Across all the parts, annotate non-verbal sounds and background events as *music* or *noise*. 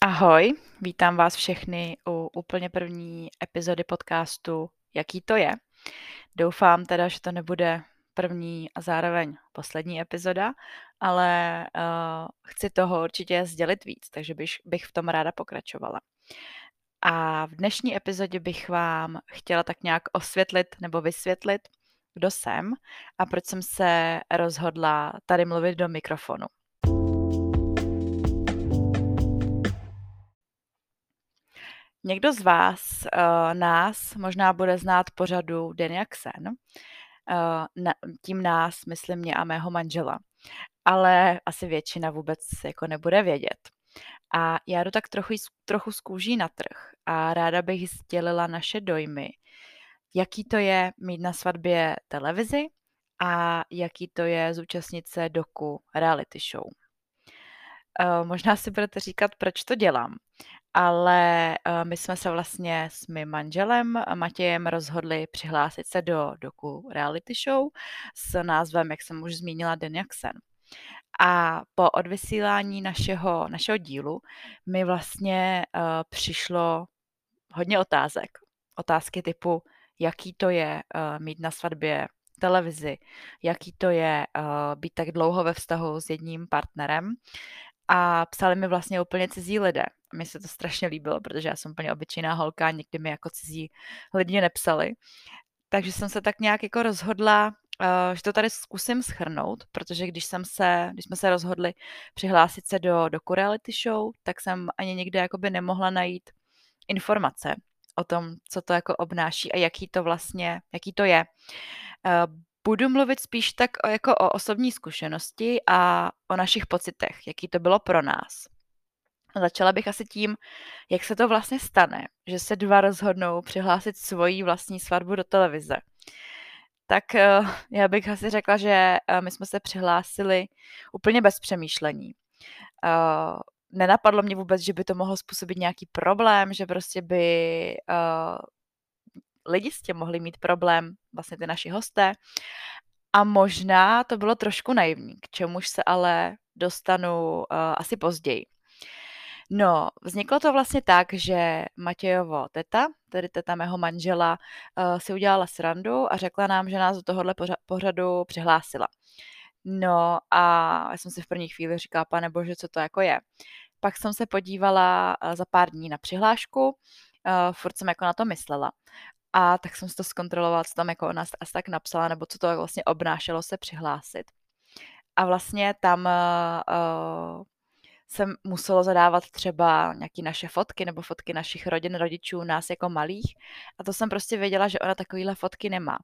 Ahoj, vítám vás všechny u úplně první epizody podcastu Jaký to je. Doufám teda, že to nebude první a zároveň poslední epizoda, ale uh, chci toho určitě sdělit víc, takže bych, bych v tom ráda pokračovala. A v dnešní epizodě bych vám chtěla tak nějak osvětlit nebo vysvětlit, kdo jsem a proč jsem se rozhodla tady mluvit do mikrofonu. Někdo z vás uh, nás možná bude znát pořadu Den jak sen. Uh, na, tím nás, myslím mě a mého manžela. Ale asi většina vůbec jako nebude vědět. A já jdu tak trochu, trochu z kůží na trh a ráda bych sdělila naše dojmy, jaký to je mít na svatbě televizi a jaký to je zúčastnit se doku reality show. Uh, možná si budete říkat, proč to dělám ale uh, my jsme se vlastně s mým manželem Matějem rozhodli přihlásit se do doku reality show s názvem, jak jsem už zmínila, Den jak sen. A po odvysílání našeho, našeho dílu mi vlastně uh, přišlo hodně otázek. Otázky typu, jaký to je uh, mít na svatbě televizi, jaký to je uh, být tak dlouho ve vztahu s jedním partnerem. A psali mi vlastně úplně cizí lidé. Mně se to strašně líbilo, protože já jsem úplně obyčejná holka, nikdy mi jako cizí lidi nepsali. Takže jsem se tak nějak jako rozhodla, uh, že to tady zkusím schrnout, protože když jsem se, když jsme se rozhodli přihlásit se do doku reality show, tak jsem ani nikde jakoby nemohla najít informace o tom, co to jako obnáší a jaký to vlastně, jaký to je. Uh, budu mluvit spíš tak o, jako o osobní zkušenosti a o našich pocitech, jaký to bylo pro nás. Začala bych asi tím, jak se to vlastně stane, že se dva rozhodnou přihlásit svoji vlastní svatbu do televize. Tak eh, já bych asi řekla, že eh, my jsme se přihlásili úplně bez přemýšlení. Eh, nenapadlo mě vůbec, že by to mohlo způsobit nějaký problém, že prostě by lidi s tím mohli mít problém, vlastně ty naši hosté. A možná to bylo trošku naivní, k čemuž se ale dostanu asi později. No, vzniklo to vlastně tak, že Matějovo teta, tedy teta mého manžela, uh, si udělala srandu a řekla nám, že nás do tohohle pořadu přihlásila. No a já jsem si v první chvíli říkala, pane bože, co to jako je. Pak jsem se podívala uh, za pár dní na přihlášku, uh, furt jsem jako na to myslela. A tak jsem si to zkontrolovala, co tam jako ona asi tak napsala, nebo co to vlastně obnášelo se přihlásit. A vlastně tam uh, jsem muselo zadávat třeba nějaké naše fotky nebo fotky našich rodin, rodičů, nás jako malých. A to jsem prostě věděla, že ona takovýhle fotky nemá.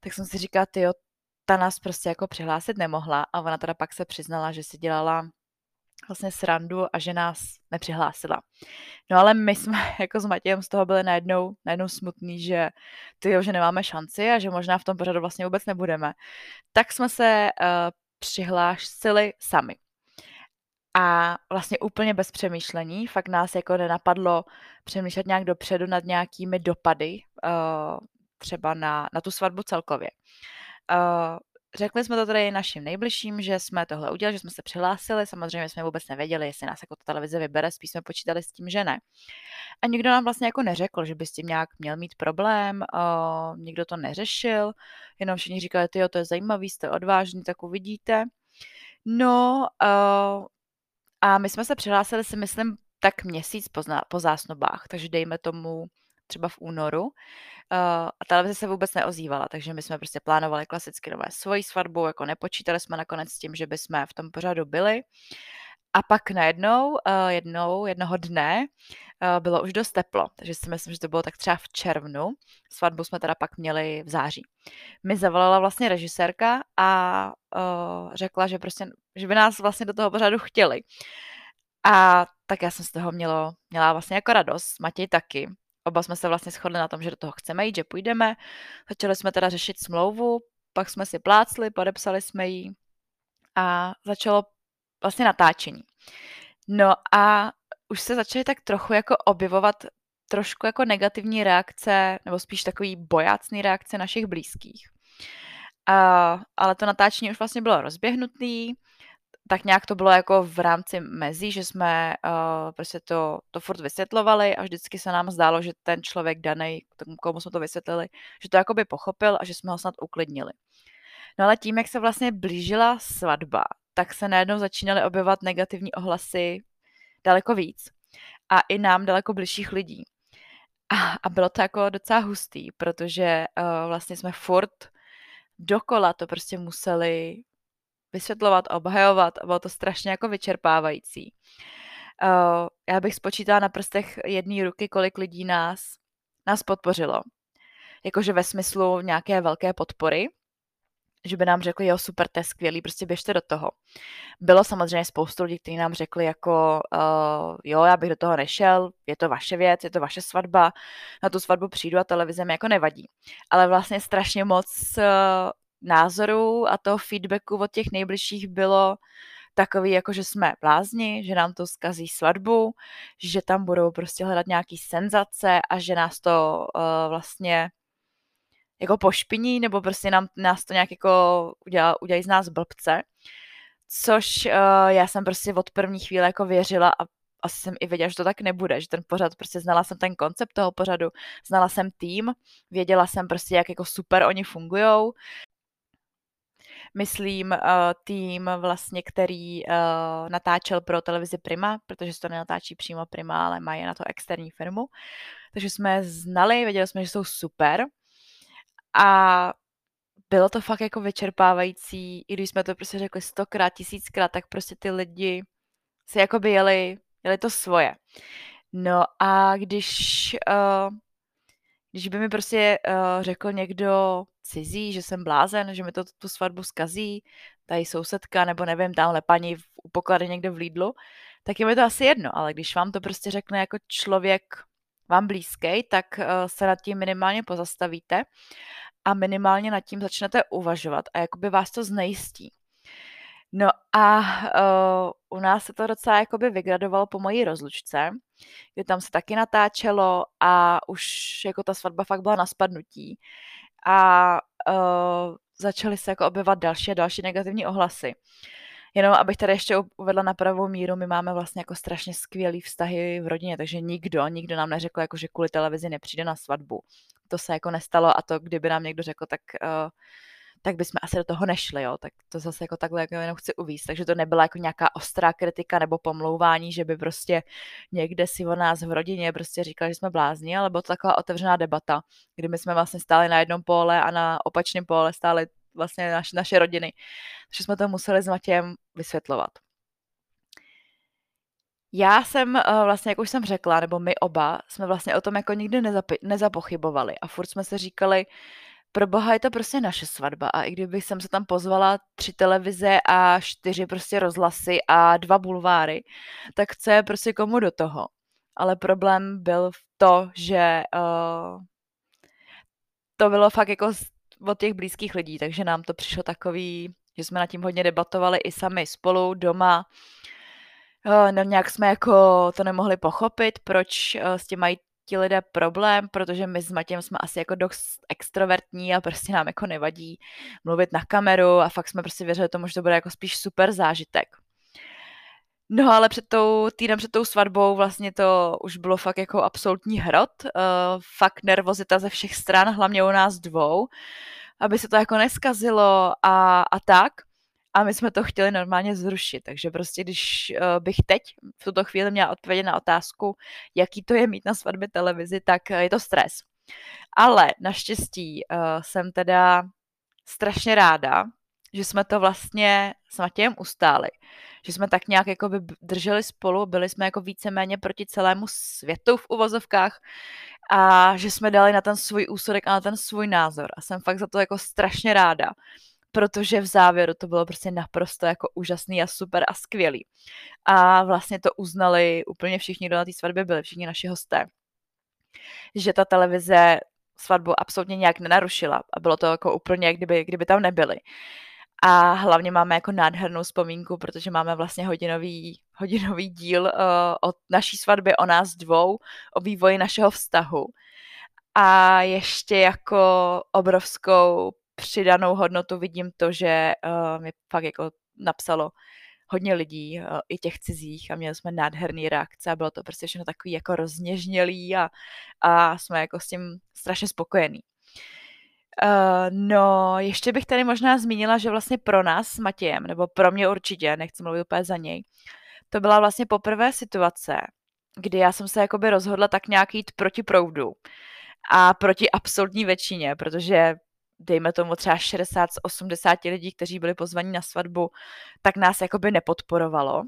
Tak jsem si říkala, ty ta nás prostě jako přihlásit nemohla a ona teda pak se přiznala, že si dělala vlastně srandu a že nás nepřihlásila. No ale my jsme *laughs* jako s Matějem z toho byli najednou, najednou smutný, že ty že nemáme šanci a že možná v tom pořadu vlastně vůbec nebudeme. Tak jsme se uh, přihlásili sami. A vlastně úplně bez přemýšlení, fakt nás jako nenapadlo přemýšlet nějak dopředu nad nějakými dopady, uh, třeba na, na tu svatbu celkově. Uh, Řekli jsme to tady našim nejbližším, že jsme tohle udělali, že jsme se přihlásili. Samozřejmě jsme vůbec nevěděli, jestli nás jako ta televize vybere, spíš jsme počítali s tím, že ne. A nikdo nám vlastně jako neřekl, že by s tím nějak měl mít problém, uh, nikdo to neřešil, jenom všichni říkali, jo, to je zajímavý, jste odvážní, tak uvidíte. No uh, a my jsme se přihlásili si myslím tak měsíc po, po zásnobách, takže dejme tomu třeba v únoru. Uh, a televize se vůbec neozývala, takže my jsme prostě plánovali klasicky nové svoji svatbu, jako nepočítali jsme nakonec s tím, že bychom v tom pořadu byli. A pak najednou, uh, jednou, jednoho dne, uh, bylo už dost teplo, takže si myslím, že to bylo tak třeba v červnu. Svatbu jsme teda pak měli v září. Mi zavolala vlastně režisérka a uh, řekla, že prostě, že by nás vlastně do toho pořadu chtěli. A tak já jsem z toho mělo, měla vlastně jako radost, Matěj taky. Oba jsme se vlastně shodli na tom, že do toho chceme jít, že půjdeme. Začali jsme teda řešit smlouvu, pak jsme si plácli, podepsali jsme ji a začalo vlastně natáčení. No a už se začaly tak trochu jako objevovat trošku jako negativní reakce, nebo spíš takový bojácný reakce našich blízkých. A, ale to natáčení už vlastně bylo rozběhnutý, tak nějak to bylo jako v rámci mezí, že jsme uh, prostě to, to furt vysvětlovali a vždycky se nám zdálo, že ten člověk daný, komu jsme to vysvětlili, že to jakoby pochopil a že jsme ho snad uklidnili. No ale tím, jak se vlastně blížila svatba, tak se najednou začínaly objevovat negativní ohlasy daleko víc. A i nám daleko bližších lidí. A, a bylo to jako docela hustý, protože uh, vlastně jsme furt dokola to prostě museli vysvětlovat, obhajovat a bylo to strašně jako vyčerpávající. Uh, já bych spočítala na prstech jedné ruky, kolik lidí nás, nás podpořilo. Jakože ve smyslu nějaké velké podpory, že by nám řekli, jo, super, to je skvělý, prostě běžte do toho. Bylo samozřejmě spoustu lidí, kteří nám řekli jako, uh, jo, já bych do toho nešel, je to vaše věc, je to vaše svatba, na tu svatbu přijdu a televize mi jako nevadí. Ale vlastně strašně moc uh, názorů a toho feedbacku od těch nejbližších bylo takový, jako že jsme blázni, že nám to zkazí svatbu, že tam budou prostě hledat nějaký senzace a že nás to uh, vlastně jako pošpiní, nebo prostě nám, nás to nějak jako udělá, udělají z nás blbce. Což uh, já jsem prostě od první chvíle jako věřila a asi jsem i věděla, že to tak nebude, že ten pořad, prostě znala jsem ten koncept toho pořadu, znala jsem tým, věděla jsem prostě, jak jako super oni fungujou, myslím, uh, tým vlastně, který uh, natáčel pro televizi Prima, protože se to nenatáčí přímo Prima, ale mají na to externí firmu. Takže jsme znali, věděli jsme, že jsou super. A bylo to fakt jako vyčerpávající, i když jsme to prostě řekli stokrát, tisíckrát, tak prostě ty lidi si jako by jeli, jeli to svoje. No a když, uh, když by mi prostě uh, řekl někdo cizí, že jsem blázen, že mi to tu svatbu skazí, tady sousedka, nebo nevím, tamhle paní u poklady někde v Lidlu, tak je mi to asi jedno, ale když vám to prostě řekne jako člověk vám blízký, tak uh, se nad tím minimálně pozastavíte a minimálně nad tím začnete uvažovat a jakoby vás to znejistí. No a uh, u nás se to docela jakoby vygradovalo po mojí rozlučce, kdy tam se taky natáčelo a už jako ta svatba fakt byla na spadnutí. A uh, začaly se jako objevovat další a další negativní ohlasy. Jenom abych tady ještě uvedla na pravou míru, my máme vlastně jako strašně skvělý vztahy v rodině, takže nikdo, nikdo nám neřekl, jako že kvůli televizi nepřijde na svatbu. To se jako nestalo a to, kdyby nám někdo řekl, tak uh, tak bychom asi do toho nešli, jo. Tak to zase jako takhle jako jenom chci uvíct. Takže to nebyla jako nějaká ostrá kritika nebo pomlouvání, že by prostě někde si o nás v rodině prostě říkali, že jsme blázni, ale byla to taková otevřená debata, kdy my jsme vlastně stáli na jednom pole a na opačném pole stály vlastně naš, naše rodiny. Takže jsme to museli s Matějem vysvětlovat. Já jsem uh, vlastně, jak už jsem řekla, nebo my oba, jsme vlastně o tom jako nikdy nezapi- nezapochybovali a furt jsme se říkali, pro boha je to prostě naše svatba a i kdybych jsem se tam pozvala tři televize a čtyři prostě rozhlasy a dva bulváry, tak co je prostě komu do toho? Ale problém byl v to, že uh, to bylo fakt jako od těch blízkých lidí, takže nám to přišlo takový, že jsme nad tím hodně debatovali i sami spolu doma. Uh, no nějak jsme jako to nemohli pochopit, proč uh, s tím mají ti lidé problém, protože my s Matějem jsme asi jako dost extrovertní a prostě nám jako nevadí mluvit na kameru a fakt jsme prostě věřili tomu, že to bude jako spíš super zážitek. No ale před tou, týden před tou svatbou vlastně to už bylo fakt jako absolutní hrot, uh, fakt nervozita ze všech stran, hlavně u nás dvou, aby se to jako neskazilo a, a tak. A my jsme to chtěli normálně zrušit, takže prostě když uh, bych teď v tuto chvíli měla odpovědět na otázku, jaký to je mít na svatbě televizi, tak uh, je to stres. Ale naštěstí uh, jsem teda strašně ráda, že jsme to vlastně s Matějem ustáli. Že jsme tak nějak jako by drželi spolu, byli jsme jako víceméně proti celému světu v uvozovkách a že jsme dali na ten svůj úsudek a na ten svůj názor. A jsem fakt za to jako strašně ráda protože v závěru to bylo prostě naprosto jako úžasný a super a skvělý. A vlastně to uznali úplně všichni, kdo na té svatbě byli, všichni naši hosté. Že ta televize svatbu absolutně nějak nenarušila a bylo to jako úplně, kdyby, kdyby tam nebyli. A hlavně máme jako nádhernou vzpomínku, protože máme vlastně hodinový, hodinový díl uh, o naší svatbě, o nás dvou, o vývoji našeho vztahu. A ještě jako obrovskou přidanou hodnotu vidím to, že uh, mi fakt jako napsalo hodně lidí, uh, i těch cizích a měli jsme nádherný reakce a bylo to prostě všechno takový jako rozněžnělý a, a jsme jako s tím strašně spokojení. Uh, no, ještě bych tady možná zmínila, že vlastně pro nás s Matějem, nebo pro mě určitě, nechci mluvit úplně za něj, to byla vlastně poprvé situace, kdy já jsem se jakoby rozhodla tak nějak jít proti proudu a proti absolutní většině, protože dejme tomu třeba 60 z 80 lidí, kteří byli pozvaní na svatbu, tak nás jakoby nepodporovalo.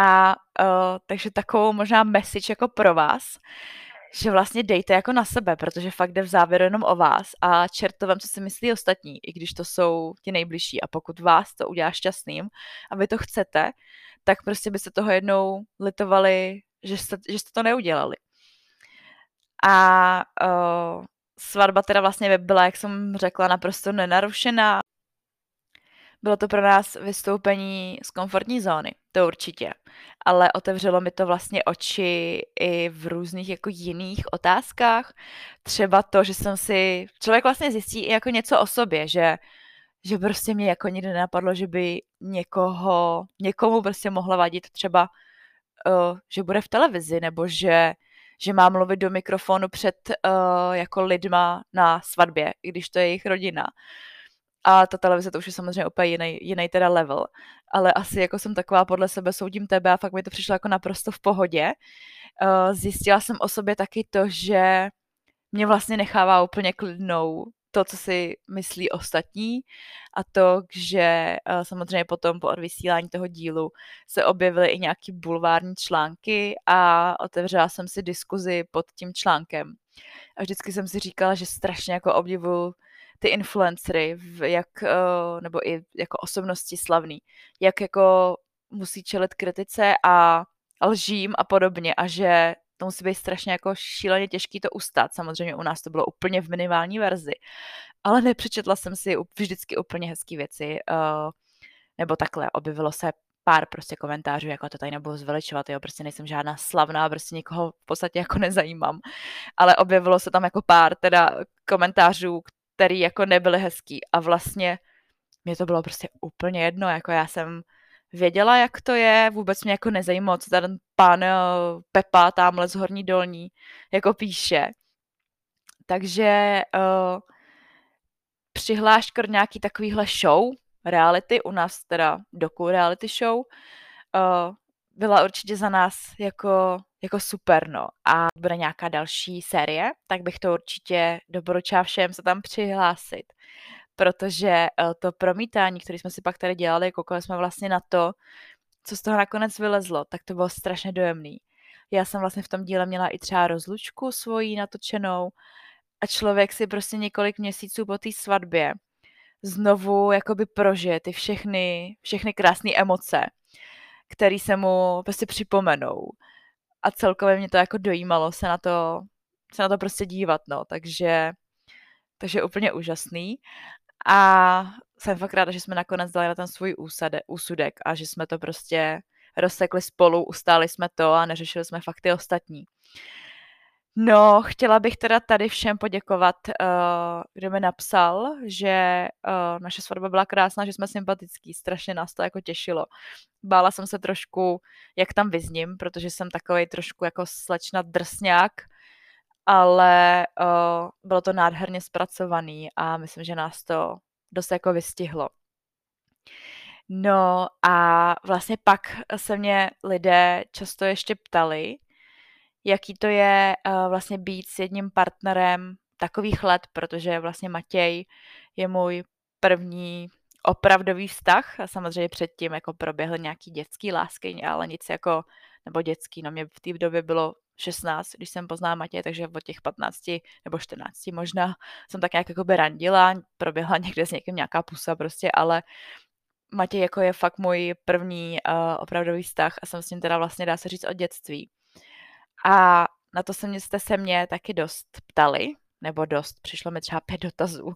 A uh, takže takovou možná message jako pro vás, že vlastně dejte jako na sebe, protože fakt jde v závěru jenom o vás a čertovem, co si myslí ostatní, i když to jsou ti nejbližší. A pokud vás to udělá šťastným a vy to chcete, tak prostě byste toho jednou litovali, že jste, že jste to neudělali. A uh, svatba teda vlastně byla, jak jsem řekla, naprosto nenarušená. Bylo to pro nás vystoupení z komfortní zóny, to určitě. Ale otevřelo mi to vlastně oči i v různých jako jiných otázkách. Třeba to, že jsem si... Člověk vlastně zjistí i jako něco o sobě, že, že prostě mě jako nikdy nenapadlo, že by někoho, někomu prostě mohla vadit třeba, uh, že bude v televizi, nebo že že má mluvit do mikrofonu před uh, jako lidma na svatbě, když to je jejich rodina. A ta televize to už je samozřejmě úplně jiný, jiný teda level. Ale asi jako jsem taková podle sebe soudím tebe a fakt mi to přišlo jako naprosto v pohodě. Uh, zjistila jsem o sobě taky to, že mě vlastně nechává úplně klidnou to, co si myslí ostatní a to, že eh, samozřejmě potom po odvysílání toho dílu se objevily i nějaký bulvární články a otevřela jsem si diskuzi pod tím článkem. A vždycky jsem si říkala, že strašně jako obdivuju ty influencery, jak, eh, nebo i jako osobnosti slavný, jak jako musí čelit kritice a lžím a podobně a že to musí být strašně jako šíleně těžký to ustát. Samozřejmě u nás to bylo úplně v minimální verzi. Ale nepřečetla jsem si vždycky úplně hezké věci. Uh, nebo takhle, objevilo se pár prostě komentářů, jako to tady nebudu zveličovat, jo, prostě nejsem žádná slavná, prostě nikoho v podstatě jako nezajímám. Ale objevilo se tam jako pár teda komentářů, který jako nebyly hezký a vlastně mě to bylo prostě úplně jedno, jako já jsem věděla, jak to je, vůbec mě jako nezajímalo, co ten pan eh, Pepa tamhle z Horní Dolní jako píše. Takže uh, přihláška do nějaký takovýhle show, reality, u nás teda doku reality show, uh, byla určitě za nás jako, jako super, no. A bude nějaká další série, tak bych to určitě doporučila všem se tam přihlásit protože eh, to promítání, které jsme si pak tady dělali, koukali jsme vlastně na to, co z toho nakonec vylezlo, tak to bylo strašně dojemný. Já jsem vlastně v tom díle měla i třeba rozlučku svojí natočenou a člověk si prostě několik měsíců po té svatbě znovu jakoby prožije ty všechny, všechny krásné emoce, které se mu prostě připomenou. A celkově mě to jako dojímalo se na to, se na to prostě dívat, no, takže, takže úplně úžasný. A jsem fakt ráda, že jsme nakonec dali na ten svůj úsade, úsudek a že jsme to prostě rozsekli spolu, ustáli jsme to a neřešili jsme fakt ty ostatní. No, chtěla bych teda tady všem poděkovat, uh, kdo mi napsal, že uh, naše svatba byla krásná, že jsme sympatický, strašně nás to jako těšilo. Bála jsem se trošku, jak tam vyzním, protože jsem takový trošku jako slečna drsňák, ale uh, bylo to nádherně zpracovaný a myslím, že nás to dost jako vystihlo. No a vlastně pak se mě lidé často ještě ptali, jaký to je uh, vlastně být s jedním partnerem takových let, protože vlastně Matěj je můj první opravdový vztah a samozřejmě předtím jako proběhl nějaký dětský lásky, ale nic jako, nebo dětský, no mě v té době bylo 16, když jsem poznala Matě, takže od těch 15 nebo 14 možná jsem tak nějak jako randila, proběhla někde s někým nějaká pusa prostě, ale Matěj jako je fakt můj první uh, opravdový vztah a jsem s ním teda vlastně dá se říct od dětství. A na to se mě, jste se mě taky dost ptali, nebo dost, přišlo mi třeba pět dotazů. Uh,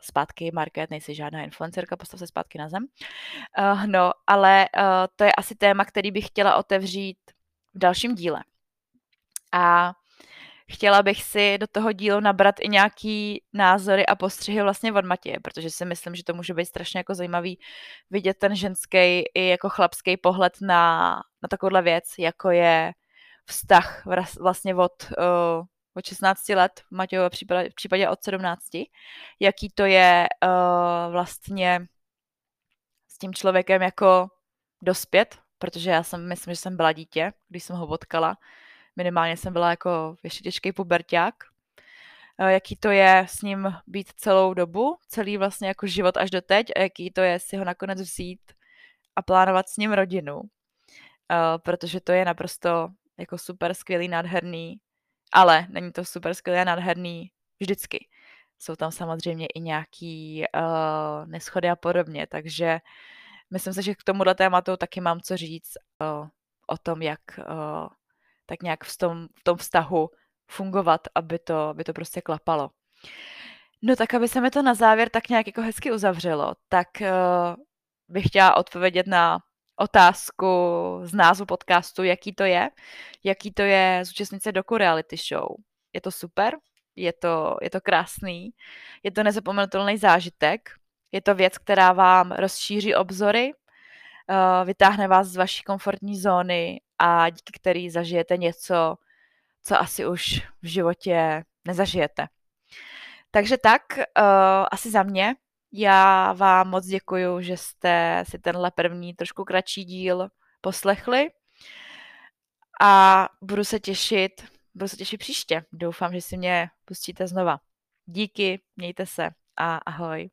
zpátky, Market, nejsi žádná influencerka, postav se zpátky na zem. Uh, no, ale uh, to je asi téma, který bych chtěla otevřít v dalším díle. A chtěla bych si do toho dílu nabrat i nějaký názory a postřihy vlastně od Matěje, protože si myslím, že to může být strašně jako zajímavý vidět ten ženský i jako chlapský pohled na, na takovouhle věc, jako je vztah vlastně od, uh, od 16 let, v případě, v případě od 17, jaký to je uh, vlastně s tím člověkem jako dospět, protože já jsem, myslím, že jsem byla dítě, když jsem ho potkala. Minimálně jsem byla jako ještě těžký puberták. Uh, jaký to je s ním být celou dobu, celý vlastně jako život až do teď a jaký to je si ho nakonec vzít a plánovat s ním rodinu. Uh, protože to je naprosto jako super skvělý, nádherný, ale není to super skvělý a nádherný vždycky. Jsou tam samozřejmě i nějaký uh, neschody a podobně, takže myslím si, že k tomuhle tématu taky mám co říct uh, o tom, jak uh, tak nějak v tom, v tom vztahu fungovat, aby to, aby to prostě klapalo. No tak, aby se mi to na závěr tak nějak jako hezky uzavřelo, tak uh, bych chtěla odpovědět na otázku z názvu podcastu, jaký to je, jaký to je zúčastnit se doku reality show. Je to super, je to, je to krásný, je to nezapomenutelný zážitek, je to věc, která vám rozšíří obzory, uh, vytáhne vás z vaší komfortní zóny a díky který zažijete něco, co asi už v životě nezažijete. Takže tak, uh, asi za mě. Já vám moc děkuji, že jste si tenhle první trošku kratší díl poslechli a budu se těšit, budu se těšit příště. Doufám, že si mě pustíte znova. Díky, mějte se a ahoj.